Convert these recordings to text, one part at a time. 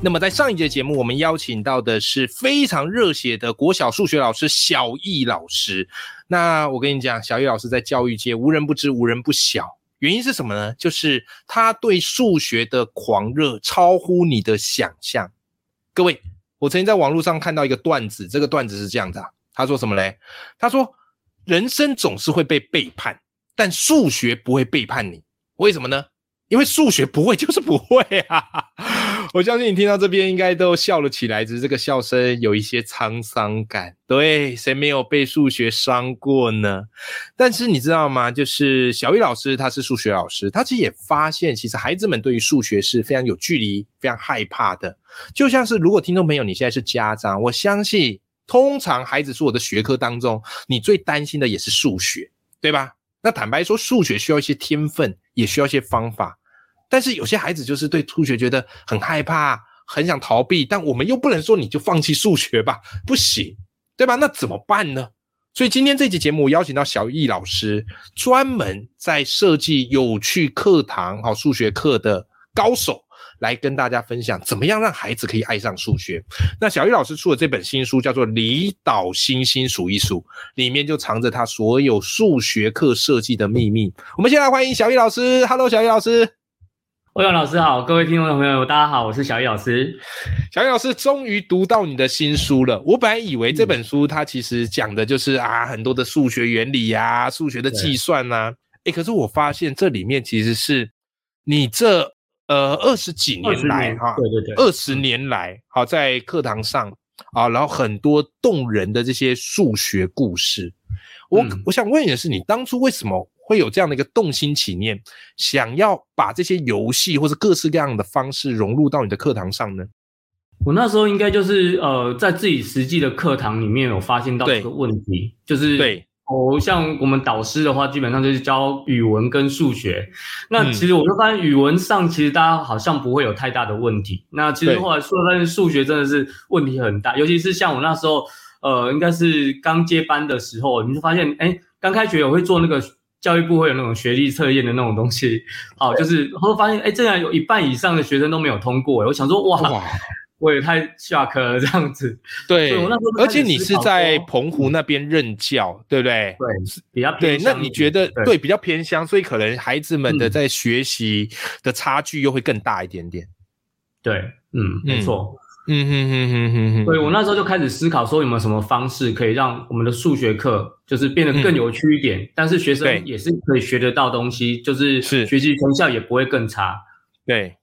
那么在上一节节目，我们邀请到的是非常热血的国小数学老师小易老师。那我跟你讲，小易老师在教育界无人不知，无人不晓。原因是什么呢？就是他对数学的狂热超乎你的想象。各位，我曾经在网络上看到一个段子，这个段子是这样的：他说什么嘞？他说，人生总是会被背叛，但数学不会背叛你。为什么呢？因为数学不会就是不会啊。我相信你听到这边应该都笑了起来，只是这个笑声有一些沧桑感。对，谁没有被数学伤过呢？但是你知道吗？就是小玉老师，他是数学老师，他其实也发现，其实孩子们对于数学是非常有距离、非常害怕的。就像是如果听众朋友你现在是家长，我相信，通常孩子所有的学科当中，你最担心的也是数学，对吧？那坦白说，数学需要一些天分，也需要一些方法。但是有些孩子就是对数学觉得很害怕，很想逃避，但我们又不能说你就放弃数学吧，不行，对吧？那怎么办呢？所以今天这期节目我邀请到小易老师，专门在设计有趣课堂、好数学课的高手，来跟大家分享怎么样让孩子可以爱上数学。那小易老师出的这本新书叫做《离岛星星数一数》，里面就藏着他所有数学课设计的秘密。我们先来欢迎小易老师，Hello，小易老师。欧阳老师好，各位听众朋友，大家好，我是小易老师。小易老师终于读到你的新书了。我本来以为这本书它其实讲的就是啊很多的数学原理呀、数学的计算呐。哎，可是我发现这里面其实是你这呃二十几年来哈，对对对，二十年来好在课堂上啊，然后很多动人的这些数学故事。我我想问你的是，你当初为什么？会有这样的一个动心起念，想要把这些游戏或者各式各样的方式融入到你的课堂上呢？我那时候应该就是呃，在自己实际的课堂里面有发现到这个问题，就是对哦，像我们导师的话，基本上就是教语文跟数学。那其实我就发现语文上其实大家好像不会有太大的问题。那其实后来说发现数学真的是问题很大，尤其是像我那时候呃，应该是刚接班的时候，你就发现哎，刚开学我会做那个。教育部会有那种学历测验的那种东西，好，就是后发现，哎，竟然有一半以上的学生都没有通过，我想说，哇，我也太下课了这样子。对，而且你是在澎湖那边任教，对不对？对，比较对。那你觉得对比较偏乡，所以可能孩子们的在学习的差距又会更大一点点。对，嗯，没错。嗯哼哼哼哼哼，所以我那时候就开始思考，说有没有什么方式可以让我们的数学课就是变得更有趣一点，但是学生也是可以学得到东西，就是是学习成效也不会更差。对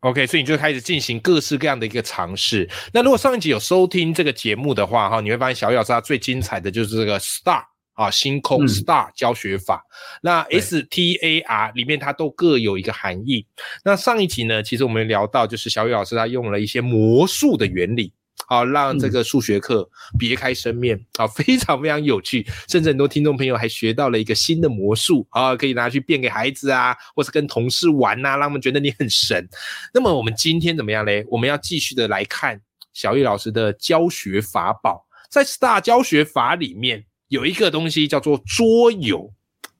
，OK，所以你就开始进行各式各样的一个尝试。那如果上一集有收听这个节目的话，哈，你会发现小小师他最精彩的就是这个 Star。啊，星空 Star 教学法，那 S T A R 里面它都各有一个含义。那上一集呢，其实我们聊到就是小雨老师他用了一些魔术的原理，好让这个数学课别开生面，啊，非常非常有趣，甚至很多听众朋友还学到了一个新的魔术，啊，可以拿去变给孩子啊，或是跟同事玩呐，让他们觉得你很神。那么我们今天怎么样嘞？我们要继续的来看小雨老师的教学法宝，在 Star 教学法里面。有一个东西叫做桌游，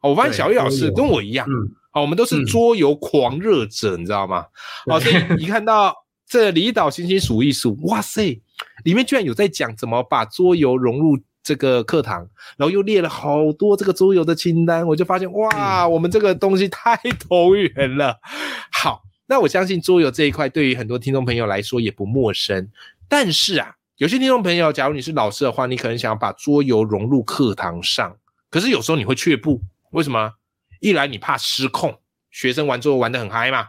我发现小玉老师跟我一样，好，我们都是桌游狂热者，你知道吗？好，所以你看到这离岛星星数一数，哇塞，里面居然有在讲怎么把桌游融入这个课堂，然后又列了好多这个桌游的清单，我就发现哇，我们这个东西太投缘了。好，那我相信桌游这一块对于很多听众朋友来说也不陌生，但是啊。有些听众朋友，假如你是老师的话，你可能想要把桌游融入课堂上，可是有时候你会却步，为什么？一来你怕失控，学生玩桌游玩得很嗨嘛；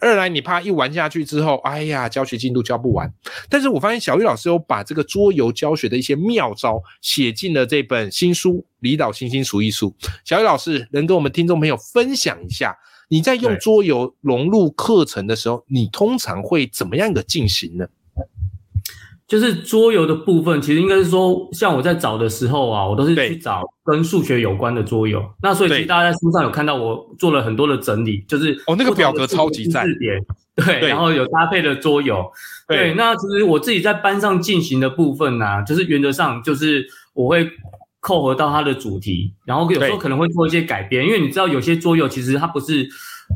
二来你怕一玩下去之后，哎呀，教学进度教不完。但是我发现小玉老师有把这个桌游教学的一些妙招写进了这本新书《离岛星星数一数》。小玉老师能跟我们听众朋友分享一下，你在用桌游融入课程的时候，你通常会怎么样的进行呢？就是桌游的部分，其实应该是说，像我在找的时候啊，我都是去找跟数学有关的桌游。那所以其实大家在书上有看到我做了很多的整理，就是哦那个表格超级赞，对，然后有搭配的桌游。对，那其实我自己在班上进行的部分呢，就是原则上就是我会扣合到它的主题，然后有时候可能会做一些改编，因为你知道有些桌游其实它不是。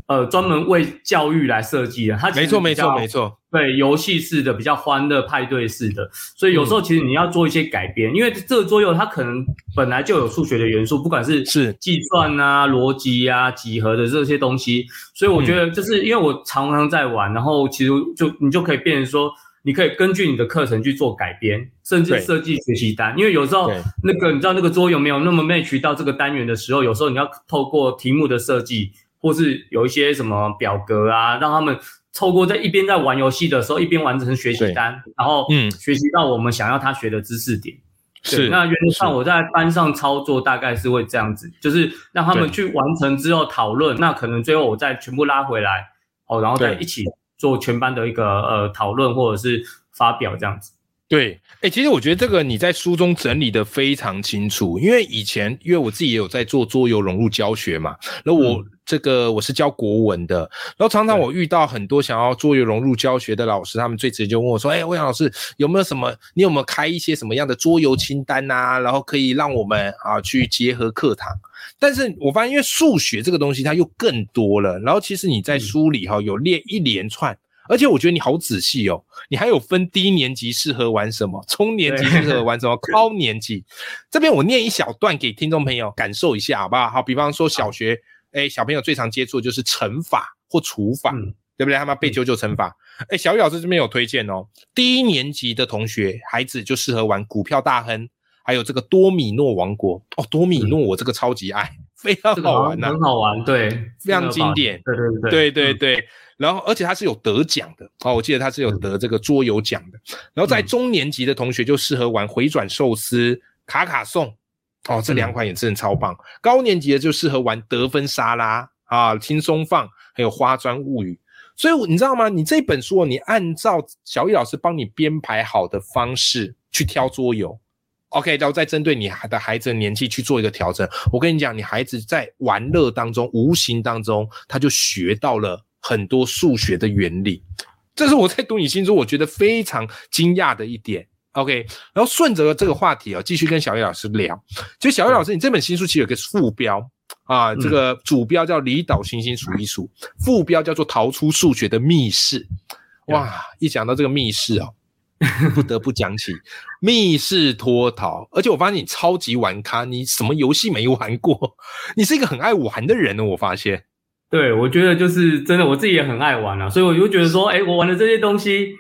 呃，专门为教育来设计的，它没错没错没错，对，游戏式的比较欢乐派对式的，所以有时候其实你要做一些改编，因为这个桌游它可能本来就有数学的元素，不管是是。计算啊、逻辑啊、几何的这些东西，所以我觉得就是因为我常常在玩，然后其实就你就可以变成说，你可以根据你的课程去做改编，甚至设计学习单，因为有时候那个你知道那个桌游没有那么 match 到这个单元的时候，有时候你要透过题目的设计。或是有一些什么表格啊，让他们透过在一边在玩游戏的时候，一边完成学习单，然后嗯，学习到我们想要他学的知识点。是，那原则上我在班上操作大概是会这样子，就是让他们去完成之后讨论，那可能最后我再全部拉回来，哦，然后再一起做全班的一个呃讨论或者是发表这样子。对，哎，其实我觉得这个你在书中整理的非常清楚，因为以前因为我自己也有在做桌游融入教学嘛，然后我这个我是教国文的，然后常常我遇到很多想要桌游融入教学的老师，他们最直接就问我说：“哎，魏阳老师有没有什么？你有没有开一些什么样的桌游清单啊？然后可以让我们啊去结合课堂？”但是我发现，因为数学这个东西它又更多了，然后其实你在书里哈有列一连串。而且我觉得你好仔细哦，你还有分低年级适合玩什么，中年级适合玩什么，高年级。这边我念一小段给听众朋友感受一下，好不好？好，比方说小学，哎，小朋友最常接触就是乘法或除法，对不对？他们背九九乘法。哎，小雨老师这边有推荐哦，低年级的同学孩子就适合玩股票大亨，还有这个多米诺王国哦，多米诺我这个超级爱，非常好玩呐，很好玩，对，非常经典，对对对，对对对。然后，而且它是有得奖的哦，我记得它是有得这个桌游奖的。然后在中年级的同学就适合玩回转寿司、卡卡颂哦，这两款也真的超棒。高年级的就适合玩得分沙拉啊、轻松放，还有花砖物语。所以你知道吗？你这本书你按照小易老师帮你编排好的方式去挑桌游，OK，然后再针对你的孩子的年纪去做一个调整。我跟你讲，你孩子在玩乐当中、无形当中，他就学到了。很多数学的原理，这是我在读你心中，我觉得非常惊讶的一点。OK，然后顺着这个话题啊，继续跟小叶老师聊。就小叶老师，你这本新书其实有个副标啊，这个主标叫《离岛行星数一数》，副标叫做《逃出数学的密室》。哇，一讲到这个密室啊，不得不讲起密室脱逃。而且我发现你超级玩咖，你什么游戏没玩过？你是一个很爱玩的人呢，我发现。对，我觉得就是真的，我自己也很爱玩啊，所以我就觉得说，哎，我玩的这些东西，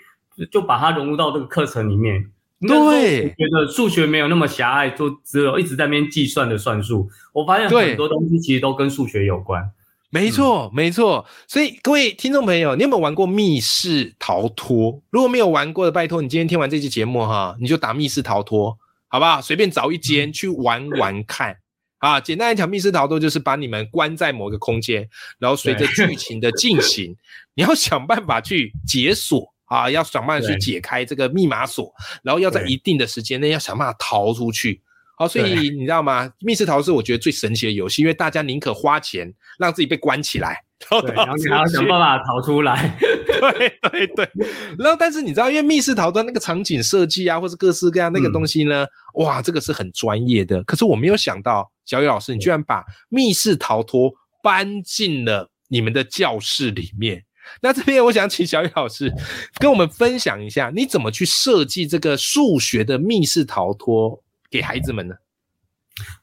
就把它融入到这个课程里面。对，觉得数学没有那么狭隘，就只有一直在那边计算的算术。我发现很多东西其实都跟数学有关。没错，没错。所以各位听众朋友，你有没有玩过密室逃脱？如果没有玩过的，拜托你今天听完这期节目哈，你就打密室逃脱，好不好？随便找一间去玩玩看。啊，简单来讲，密室逃脱就是把你们关在某个空间，然后随着剧情的进行，你要想办法去解锁啊，要想办法去解开这个密码锁，然后要在一定的时间内要想办法逃出去。好，所以你知道吗？密室逃脱是我觉得最神奇的游戏，因为大家宁可花钱让自己被关起来。然后你还要想办法逃出来，对对对。然后，但是你知道，因为密室逃脱那个场景设计啊，或是各式各样那个东西呢，哇，这个是很专业的。可是我没有想到，小雨老师，你居然把密室逃脱搬进了你们的教室里面。那这边我想请小雨老师跟我们分享一下，你怎么去设计这个数学的密室逃脱给孩子们呢？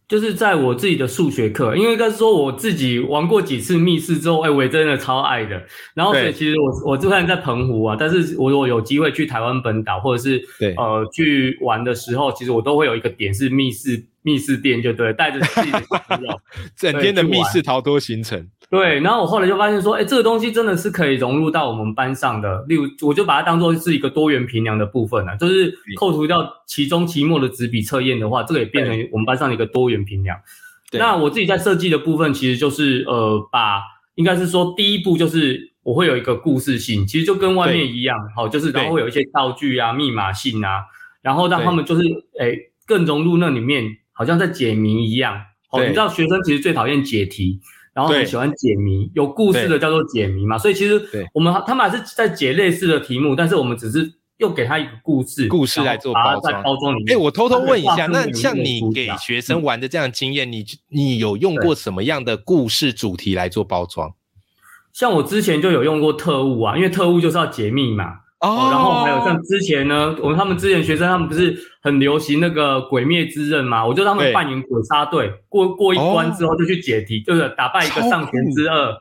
就是在我自己的数学课，因为该说我自己玩过几次密室之后，哎，我也真的超爱的。然后所以其实我我就算在澎湖啊，但是我如果有机会去台湾本岛或者是呃去玩的时候，其实我都会有一个点是密室密室店，就对，带着自己的朋友，整天的密室逃脱行程。对，然后我后来就发现说，哎，这个东西真的是可以融入到我们班上的。例如，我就把它当做是一个多元评量的部分了，就是扣除掉期中、期末的纸笔测验的话，这个也变成我们班上的一个多元评量。那我自己在设计的部分，其实就是呃，把应该是说第一步就是。我会有一个故事性，其实就跟外面一样，好，就是然后会有一些道具啊、密码性啊，然后让他们就是哎更融入那里面，好像在解谜一样。哦，你知道学生其实最讨厌解题，然后很喜欢解谜，有故事的叫做解谜嘛。所以其实我们他们还是在解类似的题目，但是我们只是又给他一个故事，故事来做包装。包装里面，哎，我偷偷问一下，那像你给学生玩的这样经验，你你有用过什么样的故事主题来做包装？像我之前就有用过特务啊，因为特务就是要解密嘛。哦。然后还有像之前呢，我们他们之前学生他们不是很流行那个鬼灭之刃嘛？我就他们扮演鬼杀队，过过一关之后就去解题，就是打败一个上弦之二。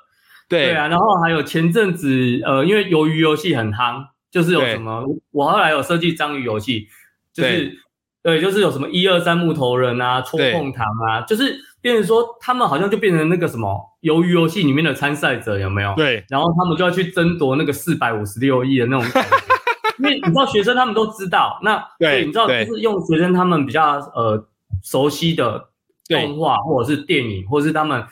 对。对啊，然后还有前阵子呃，因为鱿鱼游戏很夯，就是有什么我后来有设计章鱼游戏，就是对，就是有什么一二三木头人啊，戳碰糖啊，就是。变成说，他们好像就变成那个什么鱿鱼游戏里面的参赛者，有没有？对。然后他们就要去争夺那个四百五十六亿的那种，因为你知道学生他们都知道，那对，你知道就是用学生他们比较呃熟悉的动画或者是电影，或者是他们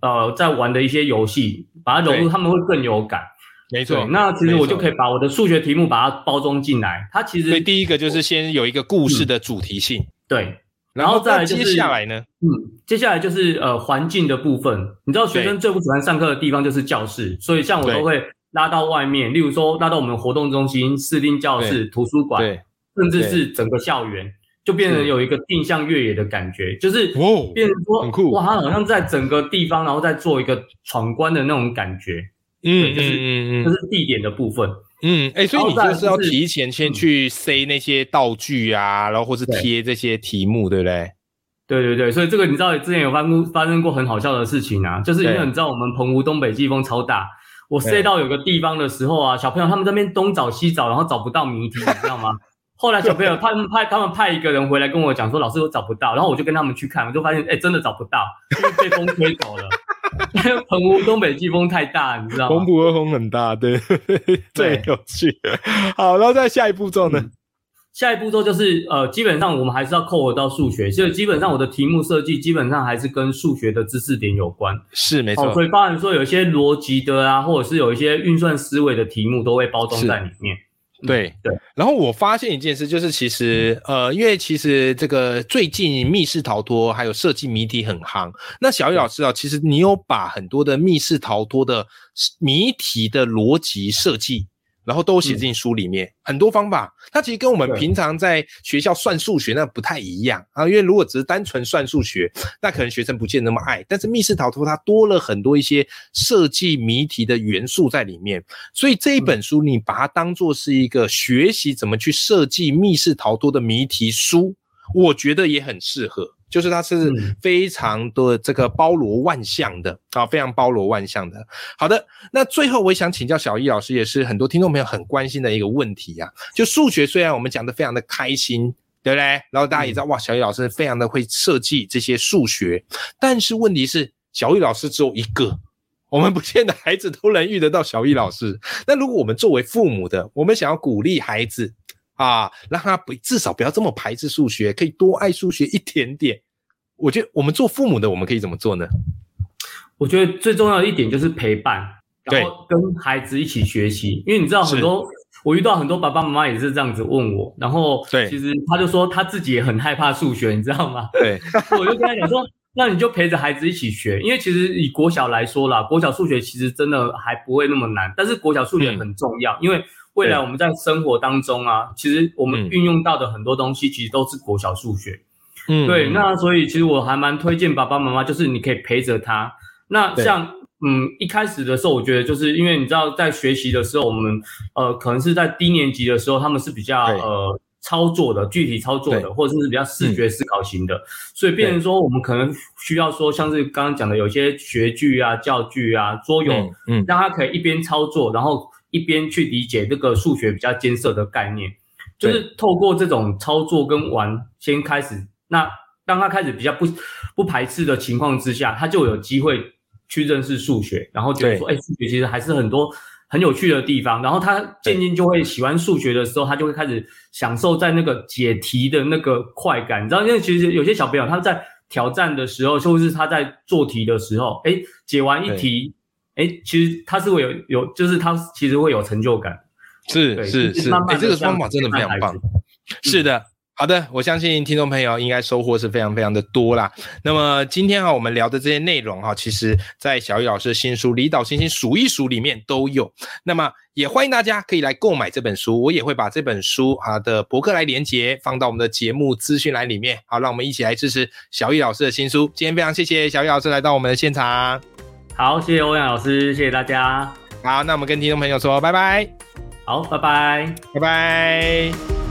呃在玩的一些游戏，把它融入，他们会更有感。没错。那其实我就可以把我的数学题目把它包装进来，它其实第一个就是先有一个故事的主题性。对。然后再接下来呢？嗯，接下来就是呃环境的部分。你知道学生最不喜欢上课的地方就是教室，所以像我都会拉到外面，例如说拉到我们活动中心、视听教室、图书馆，甚至是整个校园，就变成有一个定向越野的感觉，就是变成说很酷哇，他好像在整个地方，然后再做一个闯关的那种感觉。嗯，就是嗯嗯，就是地点的部分。嗯，哎，所以你就是要提前先去塞那些道具啊，然后或是贴这些题目，对不对？对对对，所以这个你知道之前有发生发生过很好笑的事情啊，就是因为你知道我们澎湖东北季风超大，我塞到有个地方的时候啊，小朋友他们这边东找西找，然后找不到谜题，你知道吗？后来小朋友他们派他们派一个人回来跟我讲说，老师我找不到，然后我就跟他们去看，我就发现哎真的找不到，被风吹走了。澎湖东北季风太大，你知道吗？澎湖的风很大，对，最 有趣。好，然后再下一步骤呢？下一步骤就是呃，基本上我们还是要扣合到数学，所以基本上我的题目设计基本上还是跟数学的知识点有关。是没错，所以包含说有一些逻辑的啊，或者是有一些运算思维的题目都会包装在里面。对对，然后我发现一件事，就是其实呃，因为其实这个最近密室逃脱还有设计谜题很夯。那小雨老师啊，其实你有把很多的密室逃脱的谜题的逻辑设计。然后都写进书里面，很多方法，它其实跟我们平常在学校算数学那不太一样啊。因为如果只是单纯算数学，那可能学生不见那么爱。但是密室逃脱它多了很多一些设计谜题的元素在里面，所以这一本书你把它当做是一个学习怎么去设计密室逃脱的谜题书，我觉得也很适合。就是它是非常的这个包罗万象的啊，非常包罗万象的。好的，那最后我也想请教小易老师，也是很多听众朋友很关心的一个问题啊。就数学虽然我们讲的非常的开心，对不对？然后大家也知道哇，小易老师非常的会设计这些数学，但是问题是小易老师只有一个，我们不见得孩子都能遇得到小易老师。那如果我们作为父母的，我们想要鼓励孩子。啊，让他不至少不要这么排斥数学，可以多爱数学一点点。我觉得我们做父母的，我们可以怎么做呢？我觉得最重要的一点就是陪伴，然后跟孩子一起学习。因为你知道很多，我遇到很多爸爸妈妈也是这样子问我，然后对，其实他就说他自己也很害怕数学，你知道吗？对，我就跟他讲说，那你就陪着孩子一起学，因为其实以国小来说啦，国小数学其实真的还不会那么难，但是国小数学很重要，因为。未来我们在生活当中啊，其实我们运用到的很多东西，其实都是国小数学。嗯，对。那所以其实我还蛮推荐爸爸妈妈，就是你可以陪着他。那像嗯一开始的时候，我觉得就是因为你知道在学习的时候，我们呃可能是在低年级的时候，他们是比较呃操作的，具体操作的，或者是比较视觉思考型的，所以变成说我们可能需要说像是刚刚讲的有些学具啊、教具啊、桌游，嗯，让他可以一边操作，然后。一边去理解这个数学比较艰涩的概念，就是透过这种操作跟玩先开始。那当他开始比较不不排斥的情况之下，他就有机会去认识数学，然后觉得说，哎，数学其实还是很多很有趣的地方。然后他渐渐就会喜欢数学的时候，他就会开始享受在那个解题的那个快感。你知道，因为其实有些小朋友他在挑战的时候，或是他在做题的时候，哎，解完一题。哎，其实他是会有有，就是他其实会有成就感。是是是，哎，这个方法真的非常棒。是的。好的，我相信听众朋友应该收获是非常非常的多啦。那么今天啊，我们聊的这些内容哈，其实在小雨老师的新书《离岛星星数一数》里面都有。那么也欢迎大家可以来购买这本书，我也会把这本书啊的博客来连接放到我们的节目资讯栏里面。好，让我们一起来支持小雨老师的新书。今天非常谢谢小雨老师来到我们的现场。好，谢谢欧阳老师，谢谢大家。好，那我们跟听众朋友说拜拜。好，拜拜，拜拜。